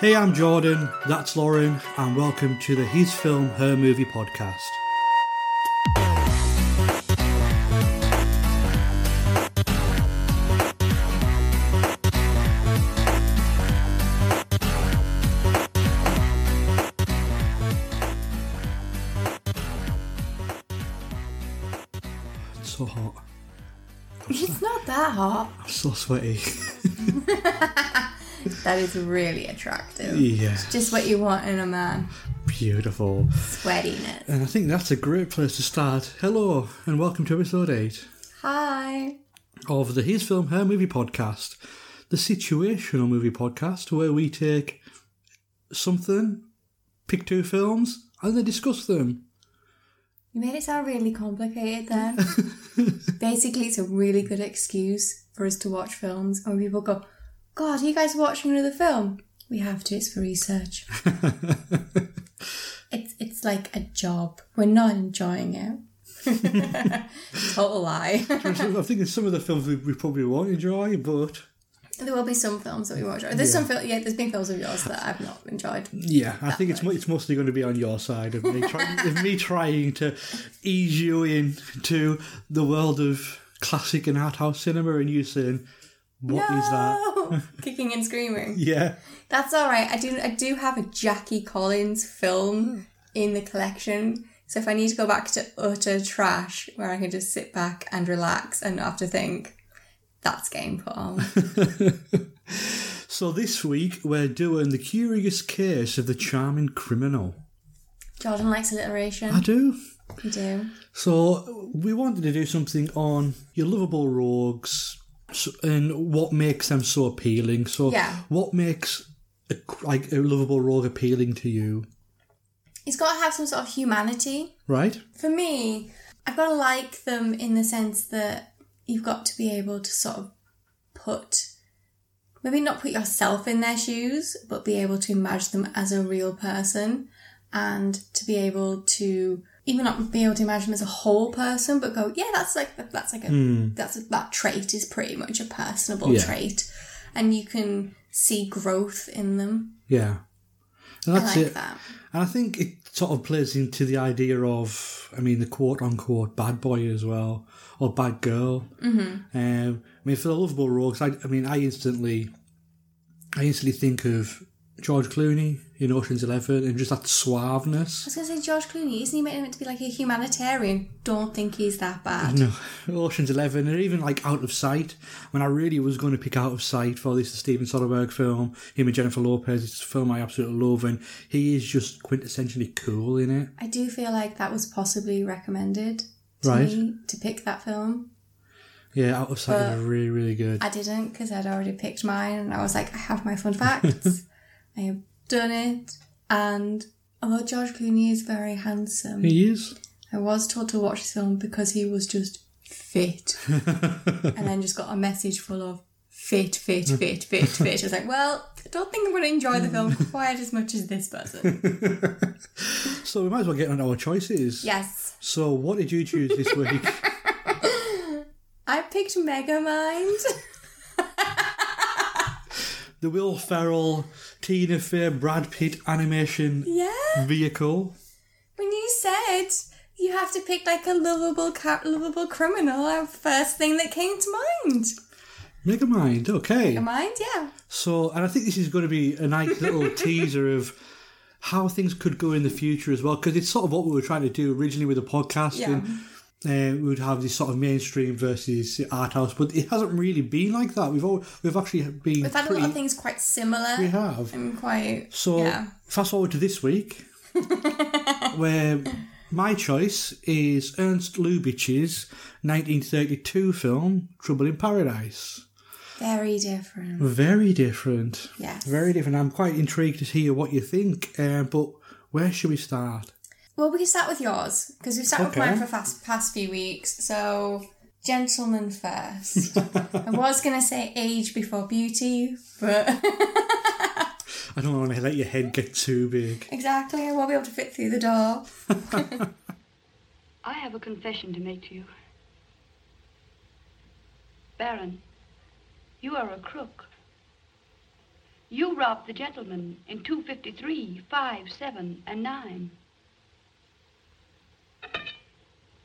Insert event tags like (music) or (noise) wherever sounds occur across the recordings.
Hey, I'm Jordan, that's Lauren, and welcome to the His Film, Her Movie podcast. It's so hot. It's not that hot. I'm so sweaty. (laughs) That is really attractive. yeah, Just what you want in a man. beautiful. Sweatiness. And I think that's a great place to start. Hello, and welcome to episode 8 Hi. of the His Film, Her Movie podcast, the situational movie podcast where we take something, pick two films, and then discuss them. You made it sound really complicated then. (laughs) Basically, it's a really good excuse for us to watch films. And people go, God, are you guys watching another film? We have to, it's for research. (laughs) it's it's like a job. We're not enjoying it. (laughs) Total lie. I think some of the films we, we probably won't enjoy, but there will be some films that we watch. There's some fil- yeah, there's been films of yours that I've not enjoyed. yeah, I think it's it's mostly going to be on your side of me, trying, of me trying to ease you into the world of classic and art house cinema, and you saying, "What is that?" No! (laughs) Kicking and screaming. Yeah, That's all right. I do. I do have a Jackie Collins film hmm. in the collection. So if I need to go back to utter trash, where I can just sit back and relax and not have to think, that's game put on. (laughs) So this week we're doing the curious case of the charming criminal. Jordan likes alliteration. I do. You do. So we wanted to do something on your lovable rogues and what makes them so appealing. So Yeah. what makes a, like a lovable rogue appealing to you, He's got to have some sort of humanity. right? For me, I've got to like them in the sense that you've got to be able to sort of put, maybe not put yourself in their shoes, but be able to imagine them as a real person and to be able to even not be able to imagine them as a whole person, but go, yeah, that's like, that's like a, that's a, that trait is pretty much a personable Yeah. trait. And you can see growth in them. Yeah. And that's like it. that. And I think it sort of plays into the idea of, I mean, the quote unquote bad boy as well, or bad girl. Mm-hmm. Um, I mean, for the lovable rogues, I, I mean, I instantly, I instantly think of George Clooney in Ocean's Eleven and just that suaveness. I was going to say George Clooney, isn't he meant to be like a humanitarian? Don't think he's that bad. No, (laughs) Ocean's Eleven, and even like Out of Sight. When I really was going to pick Out of Sight for this Steven Soderbergh film, him and Jennifer Lopez, it's a film I absolutely love, and he is just quintessentially cool in it. I do feel like that was possibly recommended to Right. me to pick that film. Yeah, Out of Sight is really, really good. I didn't because I'd already picked mine and I was like, I have my fun facts. (laughs) I have done it. And although George Clooney is very handsome, He is. I was told to watch this film because he was just fit. (laughs) and then just got a message full of fit, fit, fit, fit, fit. I was like, well, I don't think I'm going to enjoy the film quite as much as this person. So we might as well get on our choices. Yes. So what did you choose this week? (laughs) I picked Megamind. The Will Ferrell, Tina Fey, Brad Pitt animation Yeah. vehicle. When you said you have to pick like a lovable, ca- lovable criminal, our first thing that came to mind. Megamind, okay. Mind, yeah. So, and I think this is going to be a nice little (laughs) teaser of how things could go in the future as well, because it's sort of what we were trying to do originally with the podcast. Yeah. And, uh, we would have this sort of mainstream versus art house, but it hasn't really been like that. We've all, we've actually been We've had a lot of things quite similar. we have. And quite. So yeah. fast forward to this week, (laughs) where my choice is Ernst Lubitsch's 1932 film Trouble in Paradise. Very different. Very different. Yes. Very different. I'm quite intrigued to hear what you think, uh, but where should we start? Well, we can start with yours because we've started Okay. with mine for fast past few weeks. So, gentlemen first. (laughs) I was going to say age before beauty, but (laughs) I don't want to let your head get too big. exactly, I won't be able to fit through the door. (laughs) I have a confession to make to you. Baron, you are a crook. You robbed the gentleman in 253, 5, 7, and 9.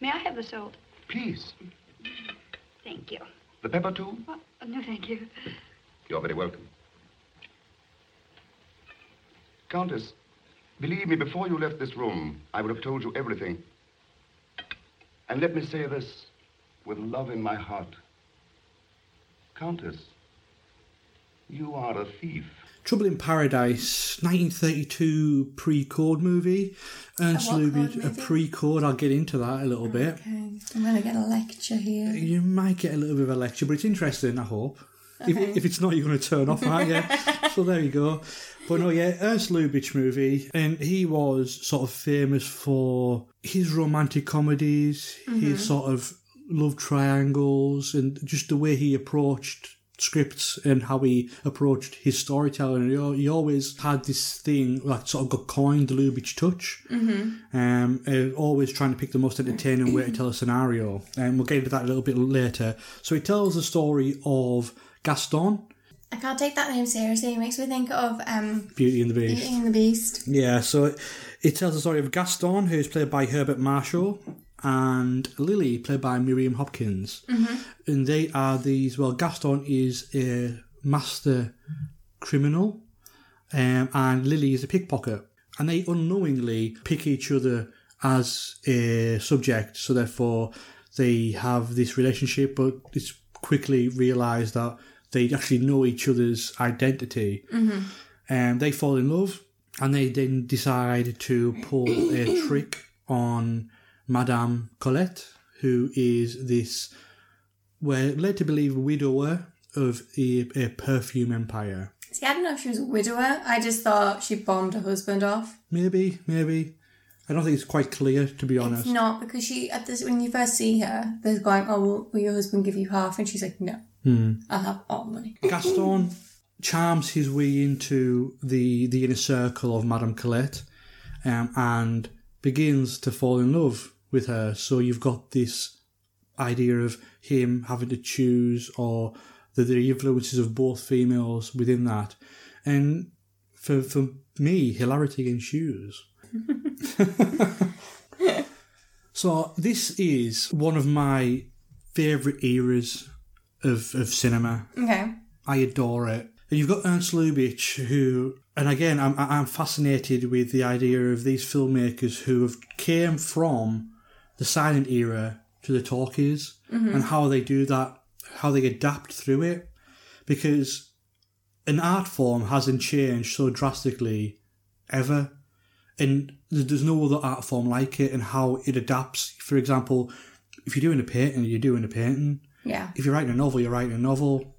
May I have the salt? Please. Thank you. The pepper, too? Oh, no, thank you. You're very welcome. Countess, believe me, before you left this room, I would have told you everything. And let me say this with love in my heart. Countess, you are a thief. Trouble in Paradise, 1932 pre-code movie. Ernst A Lubitsch, a pre-code. I'll get into that a little bit. Okay, I'm going to get a lecture here. You might get a little bit of a lecture, but it's interesting, I hope. If, Okay. if it's not, you're going to turn off, aren't you? (laughs) so there you go. But no, yeah, Ernst Lubitsch movie, and he was sort of famous for his romantic comedies, his mm-hmm. sort of love triangles, and just the way he approached scripts and how he approached his storytelling. He, he always had this thing, like sort of got coined the Lubitsch touch. Um, uh, always trying to pick the most entertaining way to tell a scenario. And we'll get into that a little bit later. So he tells the story of Gaston, I can't take that name seriously. It makes me think of um, Beauty and the Beast. Beauty and the Beast. Yeah, so it, it tells the story of Gaston, who's played by Herbert Marshall, and Lily, played by Miriam Hopkins. Mm-hmm. And they are these, well, Gaston is a master criminal, um, and Lily is a pickpocket. And they unknowingly pick each other as a subject, so therefore they have this relationship, but it's quickly realised that they actually know each other's identity. And they fall in love, and they then decide to pull a trick on Madame Colette, who is this, we're led to believe, widower of a, a perfume empire. See, I don't know if she was a widower. I just thought she bombed her husband off. Maybe, maybe. I don't think it's quite clear, to be honest. It's not because she at this when you first see her, they're going, "Oh, will, will your husband give you half?" And she's like, "No, I'll have all the money." Gaston charms his way into the the inner circle of Madame Colette, um, and begins to fall in love with her. So you've got this idea of him having to choose, or the, the influences of both females within that, and for for me, hilarity ensues. (laughs) so this is one of my favourite eras of, of cinema. Okay. I adore it. And you've got Ernst Lubitsch, who, and again, I'm I'm fascinated with the idea of these filmmakers who have came from the silent era to the talkies, mm-hmm. and how they do that, how they adapt through it, because an art form hasn't changed so drastically ever, and there's no other art form like it, and how it adapts. For example, if you're doing a painting, you're doing a painting Yeah. if you're writing a novel, you're writing a novel.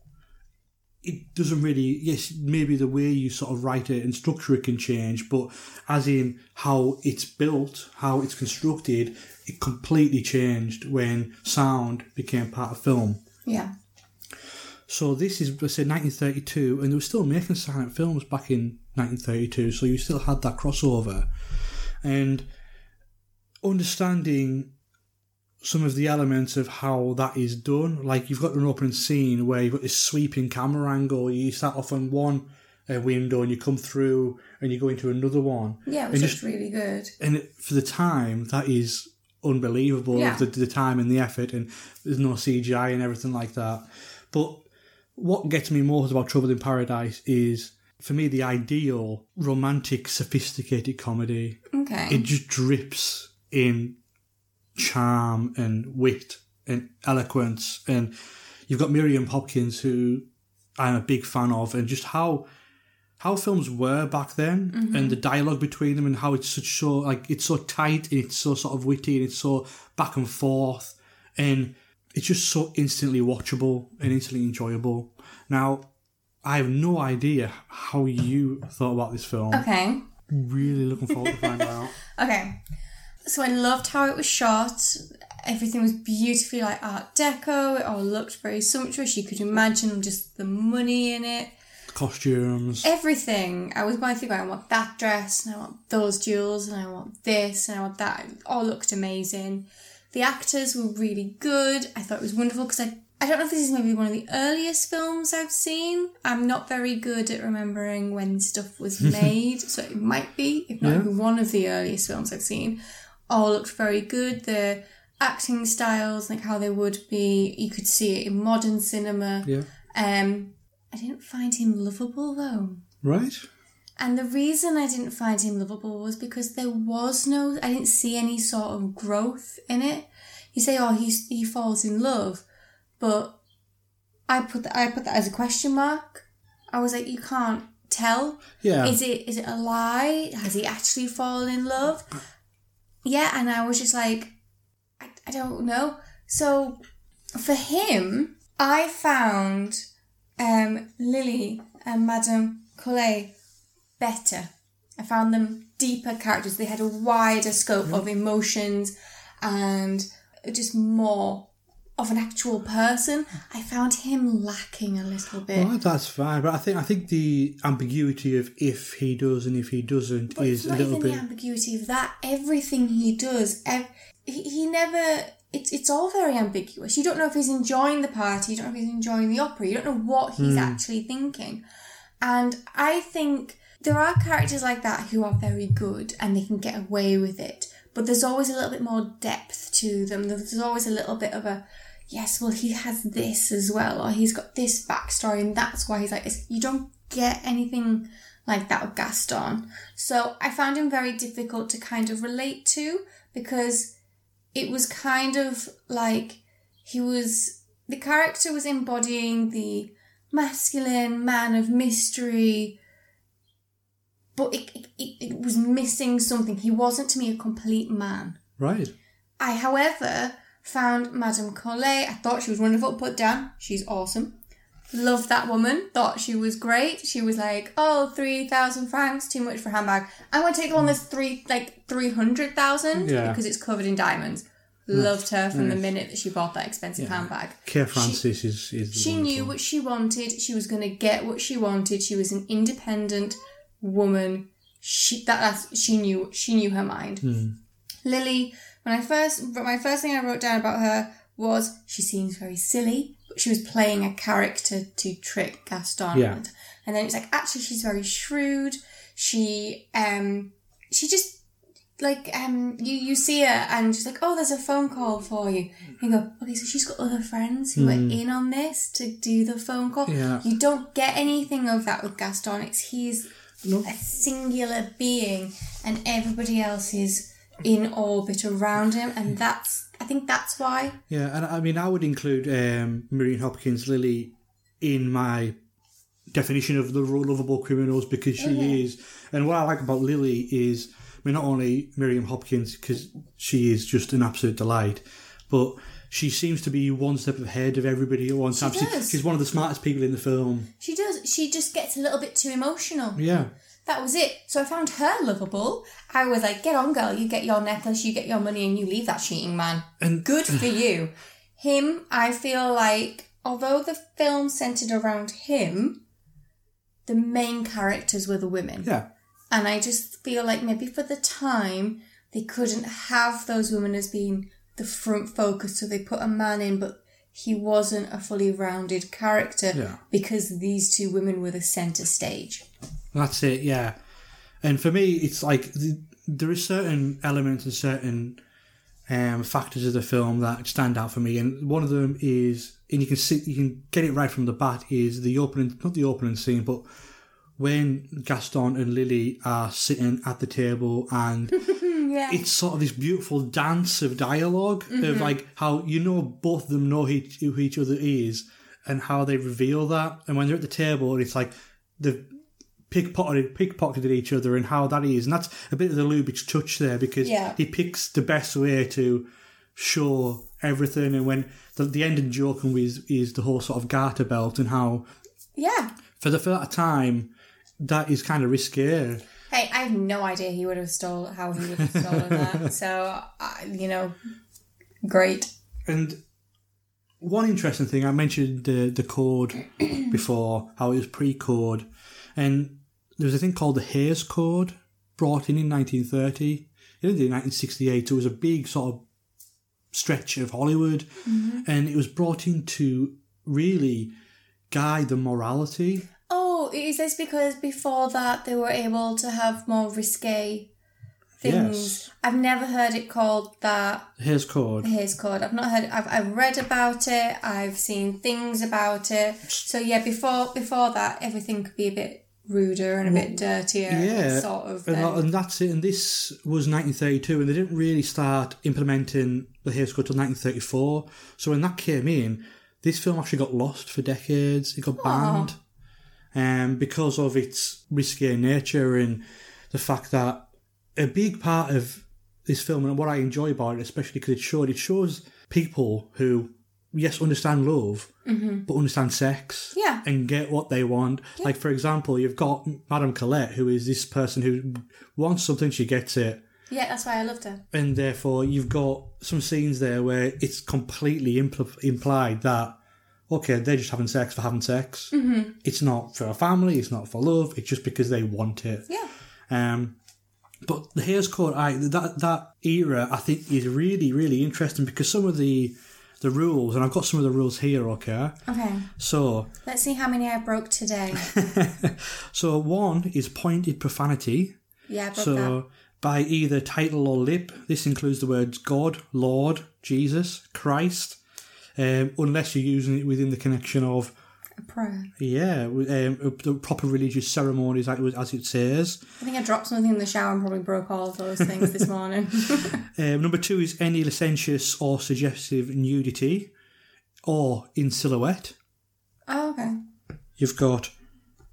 It doesn't really, yes, maybe the way you sort of write it and structure it can change, but as in how it's built, how it's constructed, it completely changed when sound became part of film. Yeah. So this is, I said, 1932, and they were still making silent films back in 1932, so you still had that crossover. And understanding some of the elements of how that is done, like you've got an opening scene where you've got this sweeping camera angle, you start off on one uh, window and you come through and you go into another one. Yeah, which just- is really good. and it, for the time, that is unbelievable. Yeah. The, the time and the effort, and there's no CGI and everything like that. But what gets me most about Trouble in Paradise is, for me, the ideal romantic, sophisticated comedy. Okay. It just drips in charm and wit and eloquence, and you've got Miriam Hopkins, who I'm a big fan of, and just how how films were back then mm-hmm. and the dialogue between them and how it's such so like it's so tight and it's so sort of witty and it's so back and forth and it's just so instantly watchable and instantly enjoyable. Now, I have no idea how you thought about this film. okay. Really looking forward to find out. (laughs) Okay. So I loved how it was shot. Everything was beautifully like Art Deco. It all looked very sumptuous. You could imagine just the money in it. Costumes. Everything. I was going through going, I want that dress and I want those jewels and I want this and I want that. It all looked amazing. The actors were really good. I thought it was wonderful because I I don't know if this is maybe one of the earliest films I've seen. I'm not very good at remembering when stuff was (laughs) made, so it might be, if not Yeah. one of the earliest films I've seen. All looked very good. The acting styles, like how they would be, you could see it in modern cinema. Yeah. Um, I didn't find him lovable though. Right. And the reason I didn't find him lovable was because there was no, I didn't see any sort of growth in it. You say, oh, he's, he falls in love, but I put that, I put that as a question mark. I was like, you can't tell. Yeah. Is it, is it a lie? Has he actually fallen in love? Yeah. And I was just like, I, I don't know. So for him, I found, um, Lily and Madame Colette better. I found them deeper characters. They had a wider scope of emotions and just more of an actual person. I found him lacking a little bit. Well, that's fine, but I think I think the ambiguity of if he does and if he doesn't But is a little even bit. the ambiguity of that. Everything he does, ev- he, he never. It's it's all very ambiguous. You don't know if he's enjoying the party. You don't know if he's enjoying the opera. You don't know what he's Hmm. actually thinking. And I think there are characters like that who are very good and they can get away with it. But there's always a little bit more depth to them. There's always a little bit of a yes, well, he has this as well, or he's got this backstory, and that's why he's like this. You don't get anything like that with Gaston. So I found him very difficult to kind of relate to because it was kind of like he was the character was embodying the masculine man of mystery but it, it, it, it was missing something he wasn't to me a complete man Right. I, however, found Madame Colette. I thought she was wonderful. Put down, she's awesome. Loved that woman. Thought she was great. She was like, oh, 3,000 francs, too much for a handbag. I'm going to take the one that's three, like 300,000 Yeah. because it's covered in diamonds. Loved her from the minute that she bought that expensive handbag. Kay Francis is is. She knew what she wanted. She was going to get what she wanted. She was an independent woman. She that that's, she knew she knew her mind. Hmm. Lily, when I first my first thing I wrote down about her was she seems very silly, she was playing a character to trick Gaston. Yeah. And then it's like actually she's very shrewd. She um she just like um you you see her and she's like oh there's a phone call for you and you go okay so she's got other friends who are in on this to do the phone call Yeah. you don't get anything of that with gaston it's he's No. a singular being and everybody else is in orbit around him and that's i think that's why Yeah, and I mean, I would include um, Miriam Hopkins Lily in my definition of the lovable criminals because she is. And what I like about Lily is, I mean, not only Miriam Hopkins because she is just an absolute delight, but she seems to be one step ahead of everybody at one time. does. she's one of the smartest people in the film. she does she just gets a little bit too emotional Yeah, that was it. So I found her lovable. I was like, get on, girl. You get your necklace, you get your money, and you leave that cheating man. And- good for (laughs) you. Him, I feel like, although the film centered around him, the main characters were the women. yeah, And I just feel like maybe for the time, they couldn't have those women as being the front focus. So they put a man in, but he wasn't a fully rounded character Yeah. because these two women were the center stage. That's it, yeah. And for me, it's like th- there are certain elements and certain um, factors of the film that stand out for me, and one of them is, and you can see, you can get it right from the bat, is the opening, not the opening scene, but when Gaston and Lily are sitting at the table and (laughs) Yeah. it's sort of this beautiful dance of dialog of mm-hmm. like how you know both of them know who each other is and how they reveal that. And when they're at the table, it's like they've pickpocketed, pickpocketed each other and how that is. And that's a bit of the Lubitsch touch there because Yeah. he picks the best way to show everything. And when the, the ending joke is, is the whole sort of garter belt and how yeah. for the first time that is kind of risque. Hey, I have no idea he would have stolen how he would have stolen that. (laughs) So, uh, you know, great. And one interesting thing, I mentioned the the code (clears throat) before, how it was pre-code, and there was a thing called the Hays Code brought in in 1930. In 1968, it was a big sort of stretch of Hollywood, and it was brought in to really guide the morality. Is this because before that they were able to have more risque things? Yes. I've never heard it called that. Here's code. Here's code. I've not heard. I've, I've read about it. I've seen things about it. So yeah, before before that, everything could be a bit ruder and a bit dirtier. Yeah, sort of. and, and that's it. And this was 1932, and they didn't really start implementing the Hays Code till 1934. So when that came in, this film actually got lost for decades. It got banned um, because of its risque nature and the fact that a big part of this film and what I enjoy about it, especially because it showed it shows people who yes understand love, but understand sex, Yeah. and get what they want. Like for example, you've got Madame Colette, who is this person who wants something, she gets it, yeah, that's why I loved her. and therefore you've got some scenes there where it's completely impl- implied that okay, they're just having sex for having sex. Mm-hmm. It's not for a family. It's not for love. It's just because they want it. Yeah. Um, but the Hays Code, I that that era, I think is really really interesting because some of the the rules, and I've got some of the rules here. Okay, Okay. so Let's see how many I broke today. (laughs) so one is pointed profanity. Yeah, broke that. So by either title or lip, this includes the words God, Lord, Jesus, Christ, um, unless you're using it within the connection of A prayer. yeah, um, the proper religious ceremonies as it, as it says. I think I dropped something in the shower and probably broke all of those things this morning. (laughs) Um, number two is any licentious or suggestive nudity, or in silhouette. oh, okay. You've got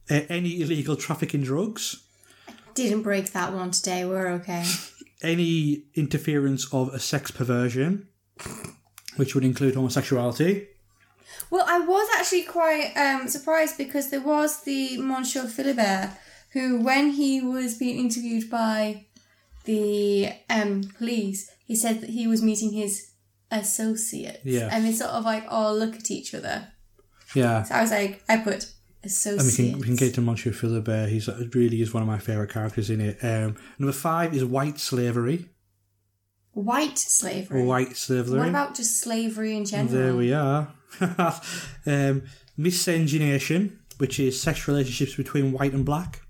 uh, any illegal traffic in drugs, Didn't break that one today. We're okay. any interference of a sex perversion, which would include homosexuality. Well, I was actually quite um, surprised because there was the Monsieur Philibert who, when he was being interviewed by the um, police, he said that he was meeting his associates. Yeah. And they sort of like all look at each other. Yeah. So I was like, I put And we can, we can get to Monsieur Philibert. He's really is one of my favourite characters in it. Um, number five is white slavery. White slavery. White slavery. What about just slavery in general? There we are. (laughs) um, miscegenation, which is sex relationships between white and black.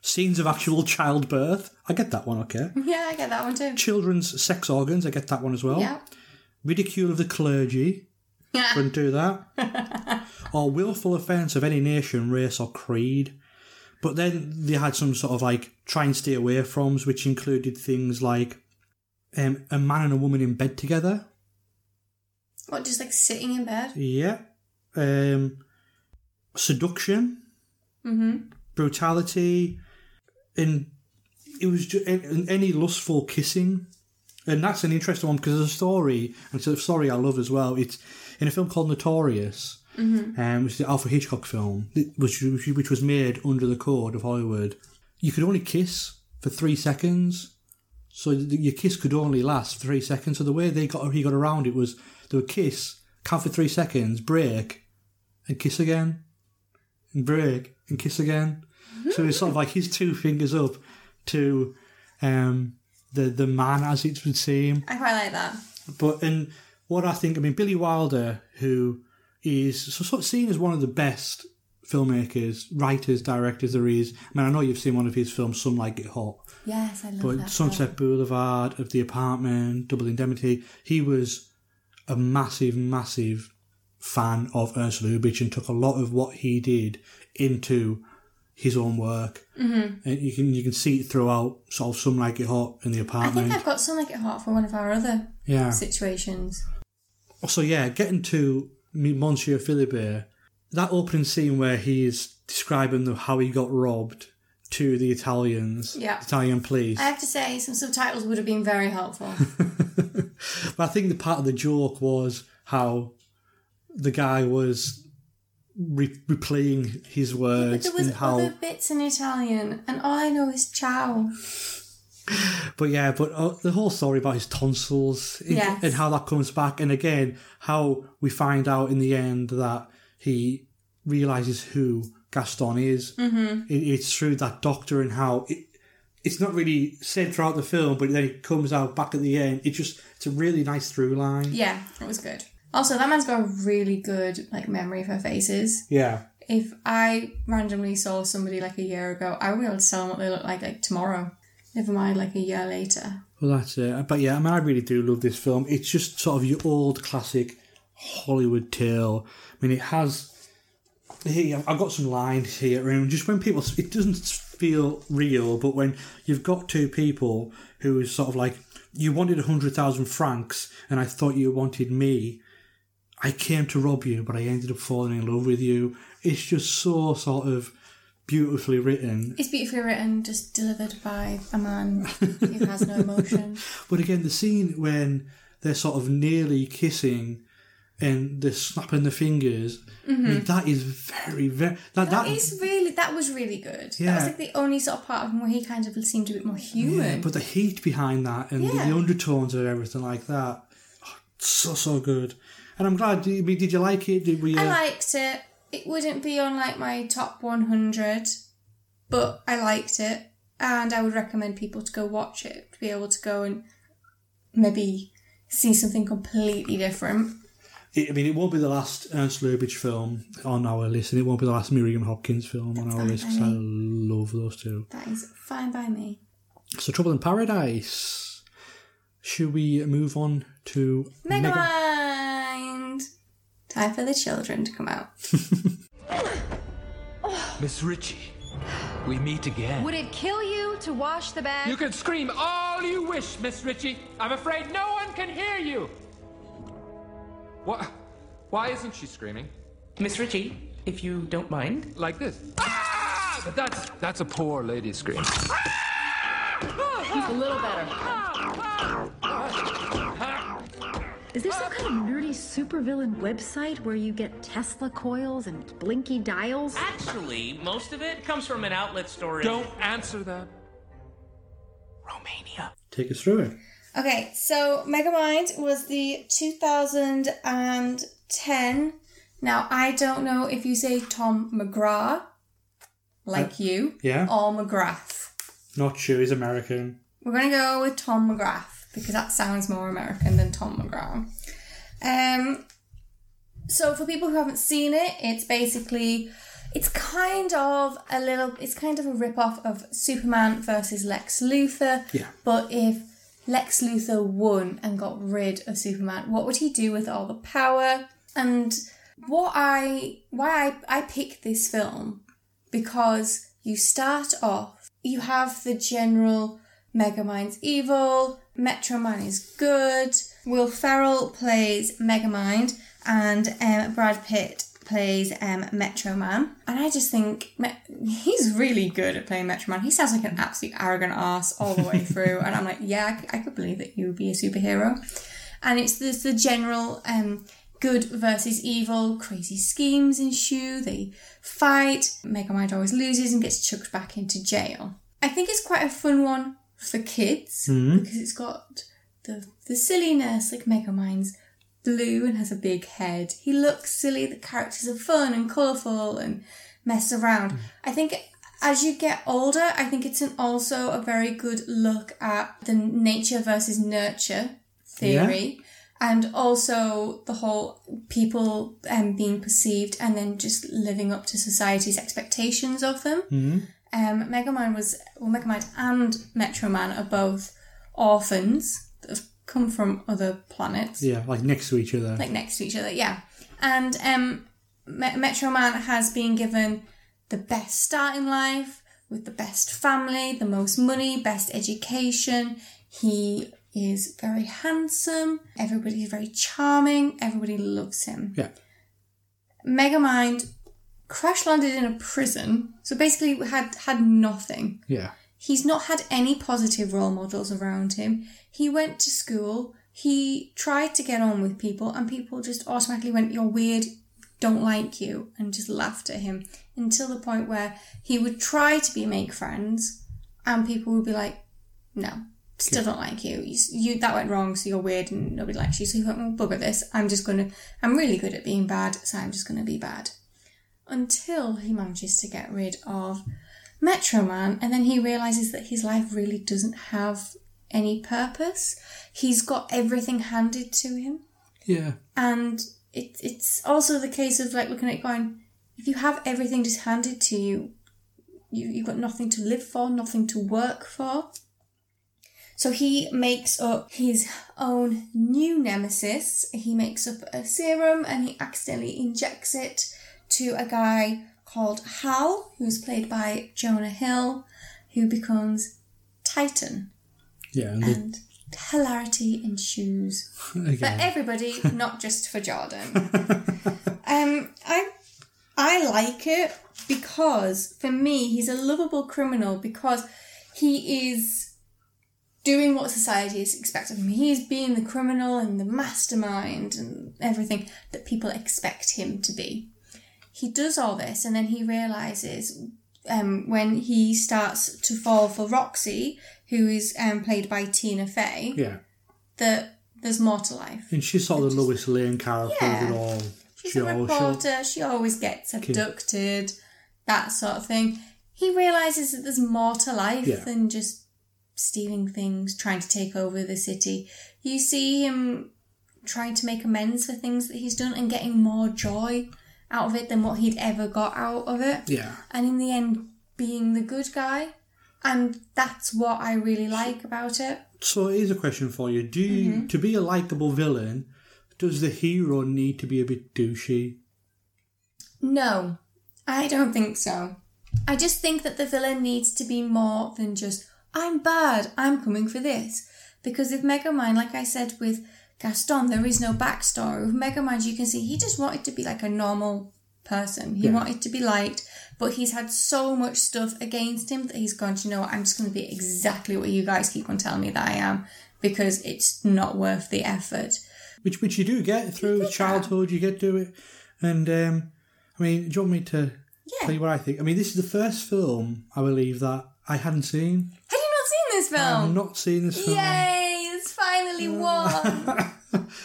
Scenes of actual childbirth. I get that one, okay. (laughs) Yeah, I get that one too. Children's sex organs. I get that one as well. Yeah. Ridicule of the clergy. Yeah. Wouldn't do that. (laughs) or willful offence of any nation, race, or creed. But then they had some sort of like try and stay away froms, which included things like um, a man and a woman in bed together. What, just like sitting in bed? Yeah. Um, seduction, Mm-hmm. brutality, and it was just any lustful kissing. And that's an interesting one because there's a story, and it's a story I love as well. It's in a film called Notorious, um, which is the Alfred Hitchcock film, which, which which was made under the code of Hollywood. You could only kiss for three seconds, so your kiss could only last three seconds. So the way they got he got around it was they would kiss, count for three seconds, break, and kiss again, and break and kiss again. So it's sort of like his two fingers up to um, the the man, as it would seem. I quite like that. But and what I think, I mean, Billy Wilder, who is sort of seen as one of the best filmmakers, writers, directors there is. I mean, I know you've seen one of his films, Some Like It Hot, Yes, I love but that. Sunset Boulevard, of The Apartment, Double Indemnity. He was a massive, massive fan of Ursula Lubitsch and took a lot of what he did into his own work. Mm-hmm. And you can you can see it throughout sort of Some Like It Hot in The apartment. I think I've got some like it hot for one of our other yeah. situations. So yeah, getting to Monsieur Philibert, that opening scene where he's describing the, how he got robbed to the Italians, Yeah. Italian police. I have to say, some subtitles would have been very helpful. (laughs) but I think the part of the joke was how the guy was re- replaying his but words there was and how. other bits in Italian, and all I know is ciao. But yeah, but uh, the whole story about his tonsils Yes. and how that comes back, and again how we find out in the end that he realizes who Gaston is. Mm-hmm. It, it's through that doctor and how it, it's not really said throughout the film, but then it comes out back at the end. It just it's a really nice through line. Yeah, it was good. Also, that man's got a really good like memory for faces. Yeah. If I randomly saw somebody like a year ago, I would be able to tell them what they look like like tomorrow. Never mind, like a year later. Well, that's it. But yeah, I mean, I really do love this film. It's just sort of your old classic Hollywood tale. I mean, it has. Here, I've got some lines here, and just when people, it doesn't feel real, but when you've got two people who is sort of like, you wanted a hundred thousand francs, and I thought you wanted me. I came to rob you, but I ended up falling in love with you. It's just so sort of beautifully written. It's beautifully written, just delivered by a man who has no emotion. (laughs) But again, the scene when they're sort of nearly kissing and they're snapping the fingers, I mean, that is very, very. That, Mm-hmm. That that, is really that was really good. That Yeah. was like the only sort of part of him where he kind of seemed a bit more human. yeah, but the heat behind that and the, Yeah. the undertones and everything like that, oh, so, so good. And I'm glad, I mean, did you like it? Did we? I Uh, liked it. It wouldn't be on like my top 100, but I liked it, and I would recommend people to go watch it to be able to go and maybe see something completely different. It, I mean, it won't be the last Ernst Lubitsch film on our list, and it won't be the last Miriam Hopkins film on our list because I love those two. That is fine by me. So, Trouble in Paradise. Should we move on to Megamind. Time for the children to come out. (laughs) Miss Ritchie, we meet again. Would it kill you to wash the bag? You can scream all you wish, Miss Ritchie. I'm afraid no one can hear you. What? Why isn't she screaming? Miss Ritchie, if you don't mind. Like this. Ah! But that's that's a poor lady scream. a little better. Is there some kind of nerdy supervillain website where you get Tesla coils and blinky dials? Actually, most of it comes from an outlet store in Don't answer that. Romania. Take us through it. Okay, so Megamind was the 2010. Now, I don't know if you say Tom McGrath, like you, yeah. or McGrath. Not sure, he's American. We're going to go with Tom McGrath because that sounds more American than Tom McGrath. Um, so for people who haven't seen it, it's basically it's kind of a little it's kind of a rip off of Superman versus Lex Luthor. Yeah. But if Lex Luthor won and got rid of Superman, what would he do with all the power? And what I why I, I picked this film because you start off, you have the general Megamind's evil, Metro Man is good, Will Ferrell plays Megamind, and um, Brad Pitt plays um, Metro Man. And I just think he's really good at playing Metro Man. He sounds like an absolute arrogant ass all the way (laughs) through. and I'm like, yeah, I could believe that you would be a superhero. And it's this the general um, good versus evil, crazy schemes ensue, they fight, Megamind always loses and gets chucked back into jail. I think it's quite a fun one for kids because it's got the the silliness, like Megamind's blue and has a big head. He looks silly, the characters are fun and colourful and mess around. I think as you get older, I think it's an, also a very good look at the nature versus nurture theory. And also the whole people um, being perceived and then just living up to society's expectations of them. Um, Megamind was, well, Megamind and Metro Man are both orphans have come from other planets Yeah, like next to each other. like next to each other, yeah. And um, Me- Metro Man has been given the best start in life with the best family, the most money, best education. He is very handsome. Everybody is very charming. Everybody loves him. yeah. Megamind crash landed in a prison, so basically had had nothing. Yeah. He's not had any positive role models around him. He went to school, he tried to get on with people, and people just automatically went, You're weird, don't like you, and just laughed at him until the point where he would try to be make friends, and people would be like, No, still don't like you. you. You that went wrong, so you're weird, and nobody likes you. So he went, Well, bugger this. I'm just gonna, I'm really good at being bad, so I'm just gonna be bad. Until he manages to get rid of Metro Man, and then he realizes that his life really doesn't have any purpose. He's got everything handed to him, Yeah. and it, it's also the case of like looking at it going, if you have everything just handed to you, you you've got nothing to live for, nothing to work for. So he makes up his own new nemesis. He makes up a serum and he accidentally injects it to a guy called Hal, who's played by Jonah Hill, who becomes Tighten. Yeah. And the, hilarity ensues (laughs) for everybody, (laughs) not just for Jordan. (laughs) um, I I like it because for me he's a lovable criminal because he is doing what society is expecting of him. He's being the criminal and the mastermind and everything that people expect him to be. He does all this and then he realizes um, when he starts to fall for Roxy, who is um, played by Tina Fey, yeah. that there's more to life. And she's sort of the Lois Lane character Yeah. of it all. She's She a she'll- reporter. She always gets abducted, that sort of thing. He realizes that there's more to life Yeah. than just stealing things, trying to take over the city. You see him trying to make amends for things that he's done and getting more joy out of it than what he'd ever got out of it. Yeah. And in the end, being the good guy. And that's what I really like about it. So here's a question for you: Do you, Mm-hmm. to be a likable villain, does the hero need to be a bit douchey? No, I don't think so. I just think that the villain needs to be more than just, I'm bad, I'm coming for this. Because with Megamind, like I said with Gaston, there is no backstory. With Megamind, you can see he just wanted to be like a normal person. He Yeah. wanted to be liked, but he's had so much stuff against him that he's gone, you know what, I'm just going to be exactly what you guys keep on telling me that I am because it's not worth the effort. Which which you do get through childhood, you get to it. And um, I mean, do you want me to Yeah. tell you what I think? I mean, this is the first film I believe that I hadn't seen. Have you not seen this film? I've not seen this film. Yay! Finally won. (laughs)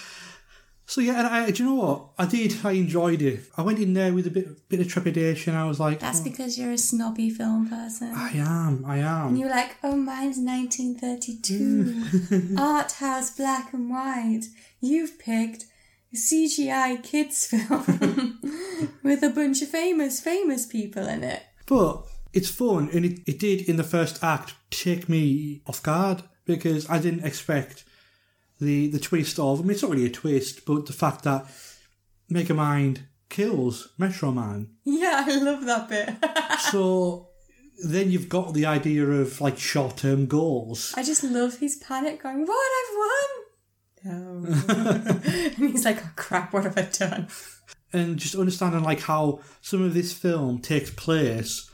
So yeah, and I, do you know what? I did. I enjoyed it. I went in there with a bit bit of trepidation. I was like, That's "Oh, because you're a snobby film person. I am. I am. And you're like, oh, mine's 1932. Mm. (laughs) Art house black and white. You've picked a CGI kids film (laughs) with a bunch of famous, famous people in it. But it's fun, and it, it did in the first act take me off guard because I didn't expect the the twist of. I mean, it's not really a twist, but the fact that Megamind kills Metro Man. Yeah, I love that bit. (laughs) So then you've got the idea of like short term goals. I just love his panic going, what, I've won? (laughs) No. (laughs) and he's like, oh crap, what have I done? and just understanding like how some of this film takes place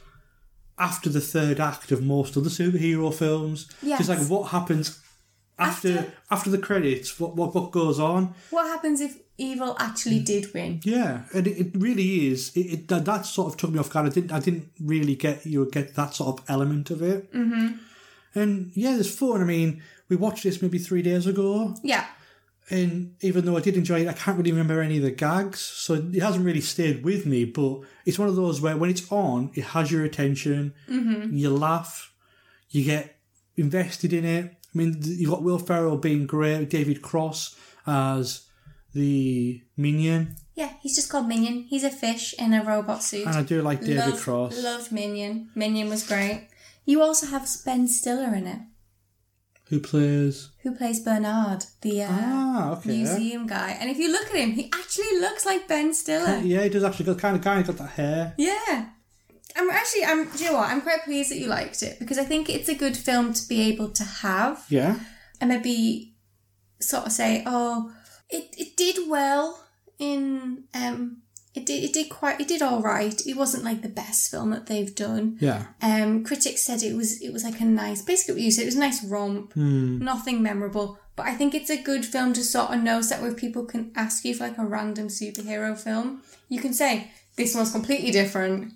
after the third act of most of the superhero films. Yes. Just like what happens after After- after, the credits, what, what what goes on. What happens if evil actually did win? Yeah, and it, it really is. It, it that, that sort of took me off guard. I didn't I didn't really get you get that sort of element of it. Mm-hmm. And yeah, there's fun. I mean, we watched this maybe three days ago, Yeah. and even though I did enjoy it, I can't really remember any of the gags, so it hasn't really stayed with me. But it's one of those where when it's on, it has your attention. Mm-hmm. You laugh, you get invested in it. I mean, you've got Will Ferrell being great, David Cross as the minion, Yeah, he's just called Minion. He's a fish in a robot suit. and I do like David Loved- Cross. Loved Minion. Minion was great. You also have Ben Stiller in it, who plays? who plays Bernard, the uh, Ah, okay. museum guy. And if you look at him, he actually looks like Ben Stiller. Yeah, he does actually got kind of guy got that hair. Yeah. I'm actually, I'm, do you know what? I'm quite pleased that you liked it because I think it's a good film to be able to have Yeah, and maybe sort of say, oh, it, it did well in, um, it did, it did quite, it did all right. It wasn't like the best film that they've done. yeah. Um, critics said it was, it was like a nice, basically what you said, it was a nice romp, nothing memorable. But I think it's a good film to sort of know that where people can ask you for like a random superhero film, you can say, this one's completely different.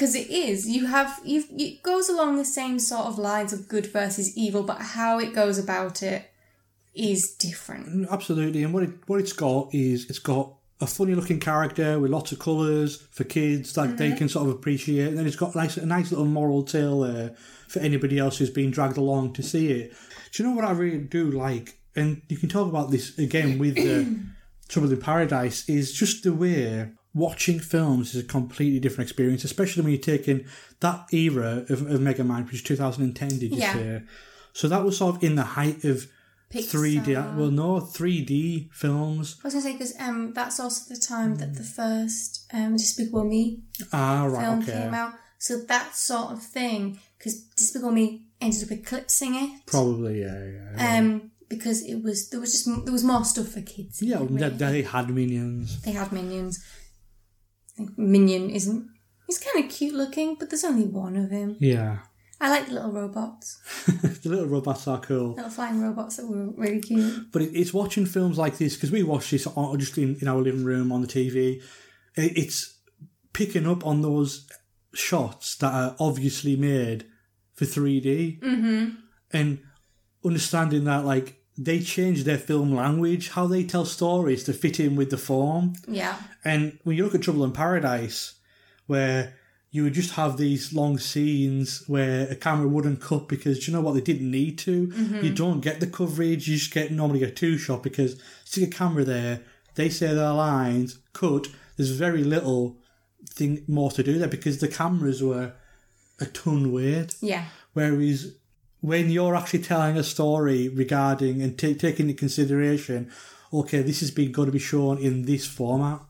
Because it is, you have, you it goes along the same sort of lines of good versus evil, but how it goes about it is different. Mm, absolutely, and what it what it's got is it's got a funny looking character with lots of colours for kids that they mm-hmm. can sort of appreciate. And then it's got nice, a nice little moral tale there for anybody else who's been dragged along to see it. Do you know what I really do like? And you can talk about this again with the (coughs) Trouble in Paradise is just the way watching films is a completely different experience, especially when you're taking that era of, of Mega Man, which is 2010, did you Yeah. say? So that was sort of in the height of 3D, well, no, 3D films. I was going to say because um, that's also the time that the first um, Despicable Me Ah, right, film okay. came out. So that sort of thing, because Despicable Me ended up eclipsing it. Probably, yeah, yeah. Um, because it was there was just there was more stuff for kids. yeah, they, they had minions. They had minions. Think Minion isn't. He's kind of cute looking, but there's only one of him. Yeah. I like the little robots, (laughs) the little robots are cool. little flying robots that were really cute. But it, it's watching films like this because we watch this on, just in, in our living room on the TV. It, it's picking up on those shots that are obviously made for 3D Mm-hmm. and understanding that like they change their film language, how they tell stories to fit in with the form. Yeah. And when you look at Trouble in Paradise, where you would just have these long scenes where a camera wouldn't cut because do you know what they didn't need to. Mm-hmm. You don't get the coverage. You just get normally a two shot because stick a camera there. They say their lines, cut. There's very little thing more to do there because the cameras were a ton weight. Yeah. Whereas when you're actually telling a story regarding and ta taking into consideration, okay, this has been going to be shown in this format,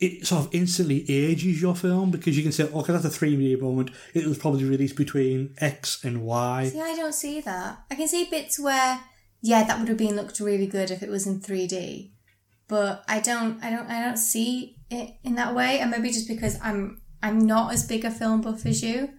it sort of instantly ages your film because you can say, okay, that's a three minute moment. It was probably released between X and Y. See, I don't see that. I can see bits where, yeah, that would have been looked really good if it was in 3D, but I don't, I don't, I don't see it in that way. And maybe just because I'm, I'm not as big a film buff as you.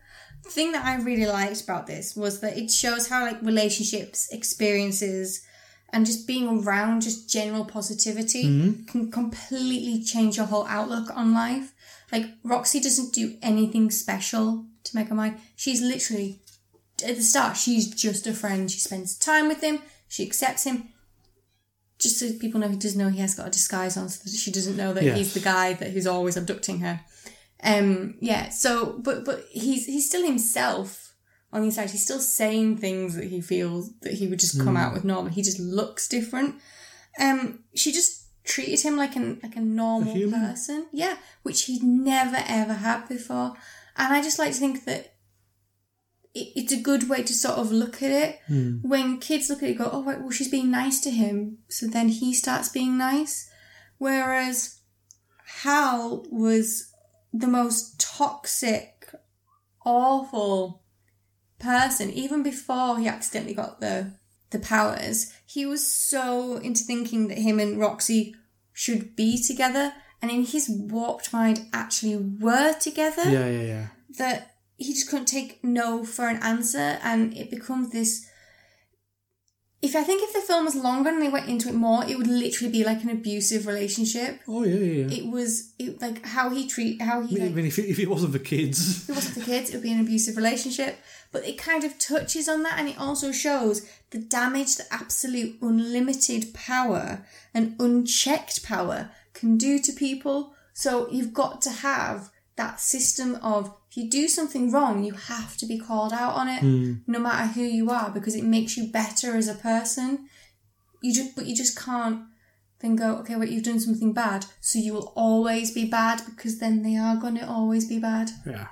The thing that I really liked about this was that it shows how like relationships, experiences, and just being around just general positivity mm-hmm. can completely change your whole outlook on life. Like Roxy doesn't do anything special to make her mind. She's literally at the start, she's just a friend. She spends time with him. She accepts him. Just so people know, he doesn't know he has got a disguise on, so that she doesn't know that he's the guy that who's always abducting her. Um, yeah. So, but but he's he's still himself on the inside. He's still saying things that he feels that he would just come out with normal. He just looks different. Um, she just treated him like an like a normal human. person. Yeah, which he'd never ever had before. And I just like to think that it, it's a good way to sort of look at it. When kids look at it, go, oh, right, well, she's being nice to him, so then he starts being nice. Whereas Hal was the most toxic, awful person, even before he accidentally got the the powers. He was so into thinking that him and Roxy should be together, and in his warped mind, actually were together Yeah, yeah, yeah. that he just couldn't take no for an answer and it becomes this if I think if the film was longer and they went into it more, it would literally be like an abusive relationship. Oh, yeah, yeah, yeah. It was it, like how he treat how he I like, mean, if it, if it wasn't for kids, if it wasn't for kids, it would be an abusive relationship. But it kind of touches on that and it also shows the damage that absolute unlimited power and unchecked power can do to people. So you've got to have that system of if you do something wrong, you have to be called out on it, hmm. no matter who you are, because it makes you better as a person. You just but you just can't then go, okay, wait, you've done something bad, so you will always be bad because then they are gonna always be bad. yeah.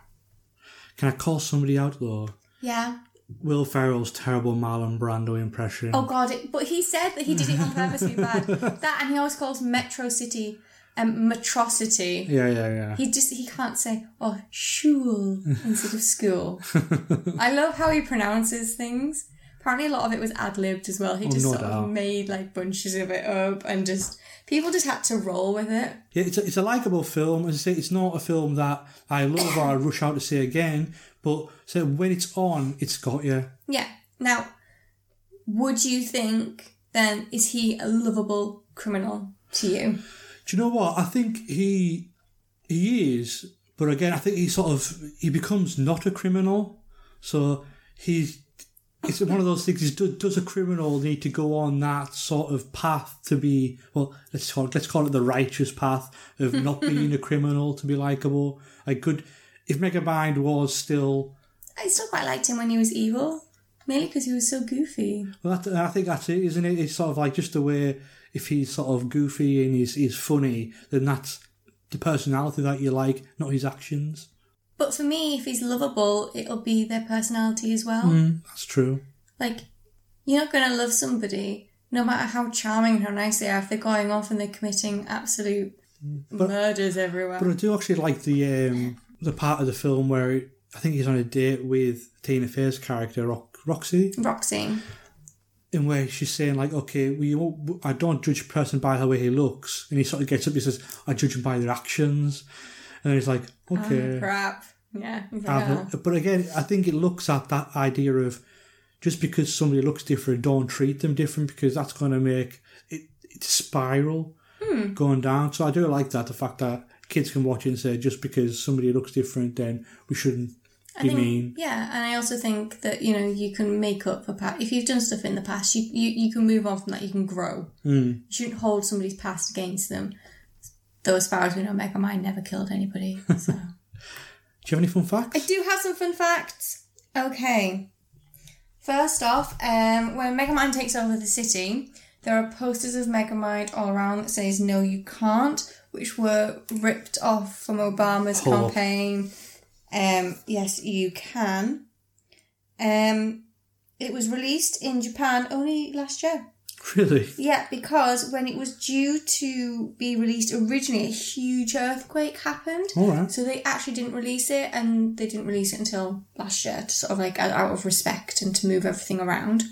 Can I call somebody out though? Yeah. Will Ferrell's terrible Marlon Brando impression. Oh god, it, but he said that he did it on purpose to be bad. (laughs) That and he always calls Metro City um metrocity. Yeah, yeah, yeah. He just he can't say oh shul instead of school. (laughs) I love how he pronounces things. Apparently a lot of it was ad libbed as well. He Oh, just no sort doubt. of made like bunches of it up and just people just had to roll with it. Yeah, it's a, it's a likable film. As I say, it's not a film that I love or I (coughs) rush out to see again. But so when it's on, it's got you. Yeah. Now, would you think then is he a lovable criminal to you? Do you know what? I think he he is, but again, I think he sort of he becomes not a criminal. So he's it's one of those things. Is does, does a criminal need to go on that sort of path to be well? Let's call it, let's call it the righteous path of not (laughs) being a criminal to be likable. I could if Megamind was still I still quite liked him when he was evil, mainly because he was so goofy. well, that, I think that's it, isn't it? It's sort of like just the way if he's sort of goofy and he's he's funny, then that's the personality that you like, not his actions. But for me, if he's lovable, it'll be their personality as well. Mm, that's true. Like, you're not going to love somebody, no matter how charming and how nice they are, if they're going off and they're committing absolute murders everywhere. But I do actually like the um, the part of the film where I think he's on a date with Tina Fey's character Roxy, Roxy. In where she's saying like, okay, we won't- I don't judge a person by the way he looks, and he sort of gets up, he says, I judge him by their actions, and he's like, okay. Oh, crap. Yeah. like, "Oh." But again, I think it looks at that idea of just because somebody looks different, don't treat them different because that's going to make it, it spiral Hmm. going down. So I do like that the fact that kids can watch it and say just because somebody looks different, then we shouldn't I be think, mean. yeah, and I also think that you know you can make up for past. If you've done stuff in the past, you, you you can move on from that. You can grow. Mm. You shouldn't hold somebody's past against them. Though, as far as we know, Megamind never killed anybody. (laughs) So. Do you have any fun facts? I do have some fun facts. Okay. First off, um, when Megamind takes over the city, there are posters of Megamind all around that says "No, you can't," which were ripped off from Obama's Oh. campaign. Um, yes, you can. Um, it was released in Japan only last year. Really? Yeah, because when it was due to be released originally, a huge earthquake happened. All right. So they actually didn't release it, and they didn't release it until last year, to sort of like out out of respect and to move everything around.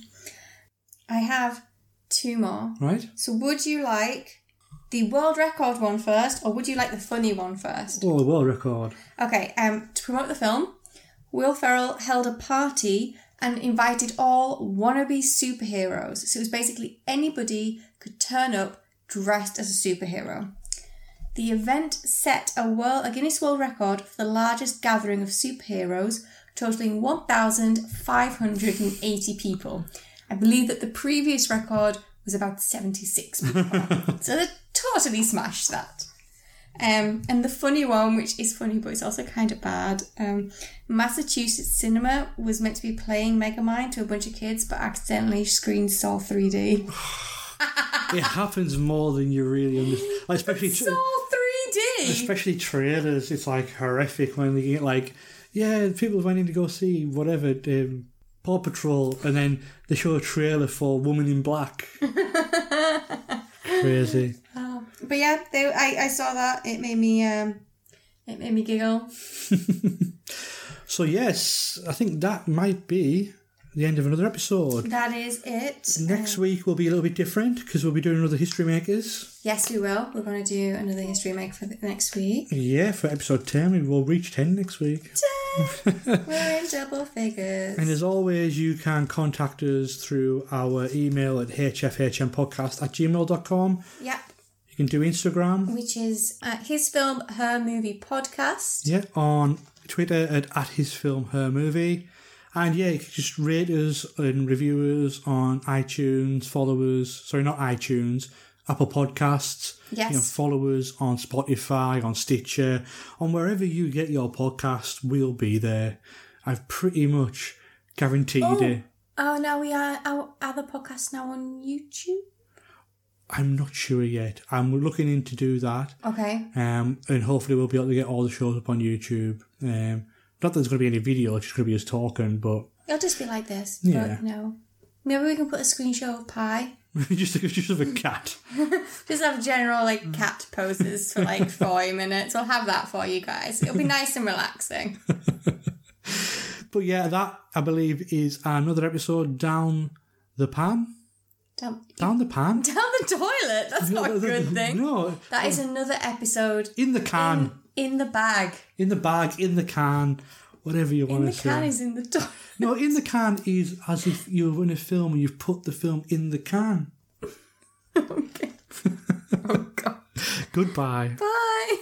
I have two more. Right? So would you like the world record one first, or would you like the funny one first? Oh, the world record. Okay, um, to promote the film, Will Ferrell held a party and invited all wannabe superheroes. So it was basically anybody could turn up dressed as a superhero. The event set a world a Guinness World Record for the largest gathering of superheroes, totaling 1,580 people. I believe that the previous record was about 76 (laughs) people. so they totally smashed that. Um, and the funny one, which is funny but it's also kind of bad, um, Massachusetts Cinema was meant to be playing Megamind to a bunch of kids, but accidentally screened Saw 3D. it happens more than you really understand. Like, especially, Saw 3D! especially trailers. It's like horrific when they get like, yeah, people went in to go see whatever um, Paw Patrol, and then they show a trailer for Woman in Black. Crazy. But yeah, they, I, I saw that. It made me um, it made me giggle. (laughs) So yes, I think that might be the end of another episode. That is it. Next week will be a little bit different because we'll be doing another History Makers. Yes, we will. We're going to do another history make for the next week. Yeah, for episode 10, we will reach 10 next week. 10! (laughs) We're in double figures. And as always, you can contact us through our email at hfhmpodcast at gmail.com. Yep. You can do Instagram, which is uh, his film, her movie podcast. yeah, on Twitter at, at his film, her movie. And yeah, you can just rate us and review us on iTunes, follow us, sorry, not iTunes, Apple Podcasts. Yes. You know, follow us on Spotify, on Stitcher, on wherever you get your podcast, we'll be there. I've pretty much guaranteed it. Oh, now we are our other podcast now on YouTube. I'm not sure yet. I'm looking into do that. Okay. Um, and hopefully we'll be able to get all the shows up on YouTube. Um, not that there's going to be any video, it's just going to be us talking, but It'll just be like this. Yeah. But no. Maybe we can put a screenshot of pie. (laughs) just, just of a cat. (laughs) Just have general like cat poses for like (laughs) 40 minutes. I'll have that for you guys. It'll be nice and relaxing. But yeah, that I believe is another episode down the pan. Down, Down the pan. down the toilet. That's not a good thing. No, That is another episode in the can, in, in the bag. in the bag, in the can, whatever you want to say. can is in the toilet. No, in the can is as if you're in a film and you've put the film in the can. (laughs) okay. oh god. (laughs) Goodbye. Bye.